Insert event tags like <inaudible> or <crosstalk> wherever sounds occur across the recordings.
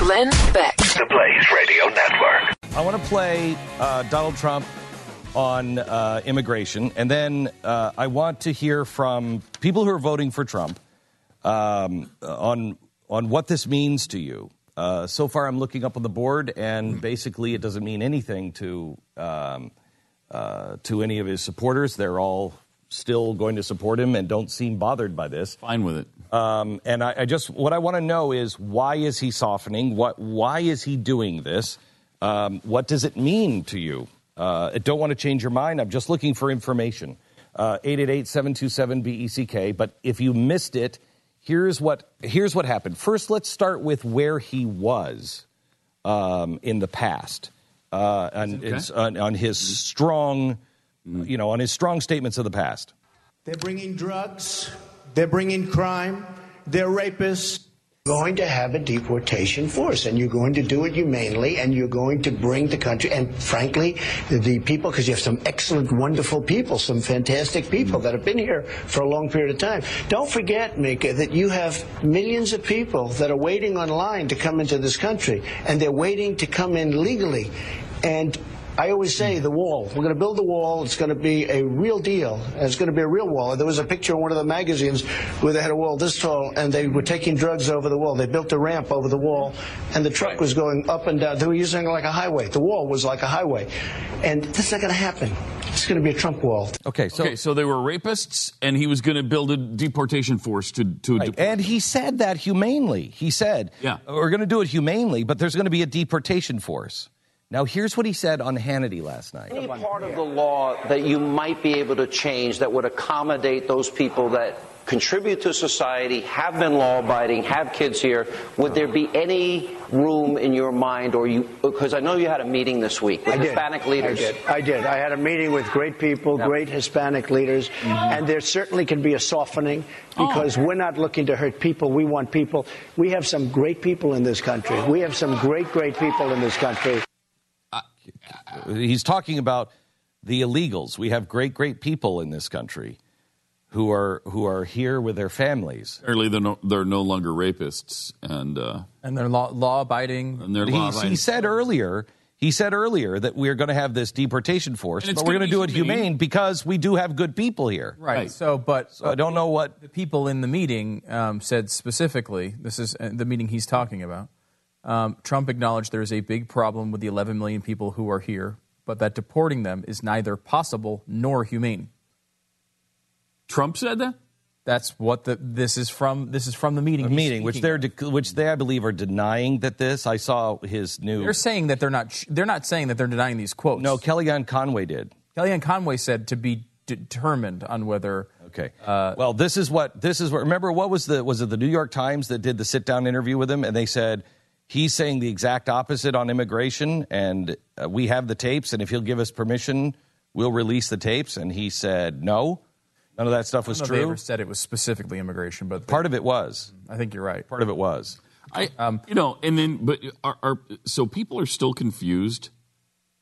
Glenn Beck. The Blaze Radio Network. I want to play uh, Donald Trump on uh, immigration, and then uh, I want to hear from people who are voting for Trump um, on on what this means to you. Uh, so far, I'm looking up on the board, and basically, it doesn't mean anything to um, uh, to any of his supporters. They're all still going to support him and don't seem bothered by this. Fine with it. Um, and I, I, just what I want to know is why is he softening? What why is he doing this? Um, what does it mean to you? Uh, I don't want to change your mind. I'm just looking for information. Uh, 888-727-BECK. But if you missed it, here's what here's what happened. First, let's start with where he was um, in the past, uh, and Okay. on his strong, Mm. you know, on his strong statements of the past. They're bringing drugs. They're bringing crime. They're rapists. going to have a deportation force, and you're going to do it humanely, and you're going to bring the country, and frankly, the people, because you have some excellent, wonderful people, some fantastic people that have been here for a long period of time. Don't forget, Mika, that you have millions of people that are waiting online to come into this country, and they're waiting to come in legally. And I always say the wall. We're going to build the wall. It's going to be a real deal. and It's going to be a real wall. There was a picture in one of the magazines where they had a wall this tall and they were taking drugs over the wall. They built a ramp over the wall and the truck was going up and down. They were using it like a highway. The wall was like a highway. And this is not going to happen. It's going to be a Trump wall. Okay, so okay, so they were rapists, and he was going to build a deportation force to to. Right. And he said that humanely. He said, Yeah. we're going to do it humanely, but there's going to be a deportation force. Now, here's what he said on Hannity last night. Any part of the law that you might be able to change that would accommodate those people that contribute to society, have been law abiding, have kids here, would there be any room in your mind or you, because I know you had a meeting this week with I did. Hispanic leaders. I did. I did. I had a meeting with great people, great Hispanic leaders, mm-hmm. and there certainly can be a softening oh. because we're not looking to hurt people. We want people. We have some great people in this country. We have some great, great people in this country. He's talking about the illegals. We have great, great people in this country who are who are here with their families. Apparently, they're no, they're no longer rapists, and uh, and they're law, law abiding. and they're He, law he said earlier. He said earlier that we're going to have this deportation force, but we're gonna going to do it humane. humane because we do have good people here. Right. Right. So, but So I don't know what the people in the meeting um, said specifically. This is uh, the meeting he's talking about. Um, Trump acknowledged there is a big problem with the 11 million people who are here, but that deporting them is neither possible nor humane. Trump said that. That's what the this is from. This is from the meeting. a meeting, which they're de- which they I believe are denying that this. I saw his new. They're saying that they're not. sh- They're not saying that they're denying these quotes. no, Kellyanne Conway did. Kellyanne Conway said to be determined on whether. Okay. well, this is what this is what. Remember, what was the was it the New York Times that did the sit down interview with him, and they said he's saying the exact opposite on immigration, and uh, we have the tapes, and if he'll give us permission, we'll release the tapes. And he said no, none of that stuff was I don't know if they true. ever said it was specifically immigration, but Part of it was. I think you're right. Part of it was. I, um, you know, and then, but are, are so people are still confused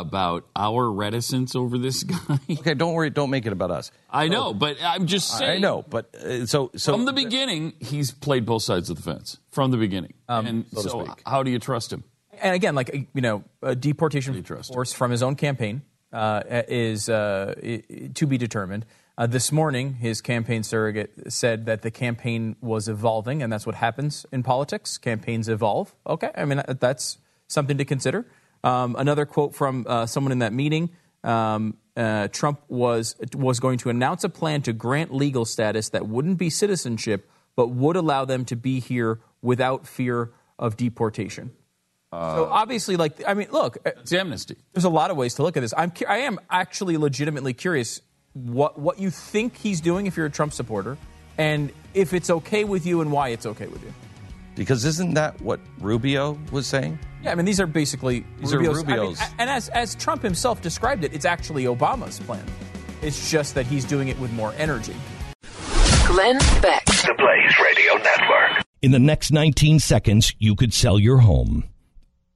about our reticence over this <laughs> guy. Okay, don't worry. Don't make it about us. I know, but I'm just saying. I know, but uh, so so From the beginning, he's played both sides of the fence. From the beginning, and so to so, speak. how do you trust him? and again, like you know, a deportation trust force from his own campaign uh, is uh, i- i- to be determined. Uh, this morning, his campaign surrogate said that the campaign was evolving, and that's what happens in politics. Campaigns evolve. Okay, I mean uh, that's something to consider. Um, another quote from uh, someone in that meeting: um, uh, Trump was was going to announce a plan to grant legal status that wouldn't be citizenship, but would allow them to be here without fear of deportation. so obviously, like I mean, look, uh, It's amnesty. there's a lot of ways to look at this. I'm I am actually legitimately curious what what you think he's doing if you're a Trump supporter, and if it's okay with you and why it's okay with you. Because isn't that what Rubio was saying? Yeah, I mean these are basically These are Rubio's, I mean, and as as Trump himself described it, it's actually Obama's plan. It's just that he's doing it with more energy. Glenn Beck. The Blaze Radio Network. In the next 19 seconds, you could sell your home.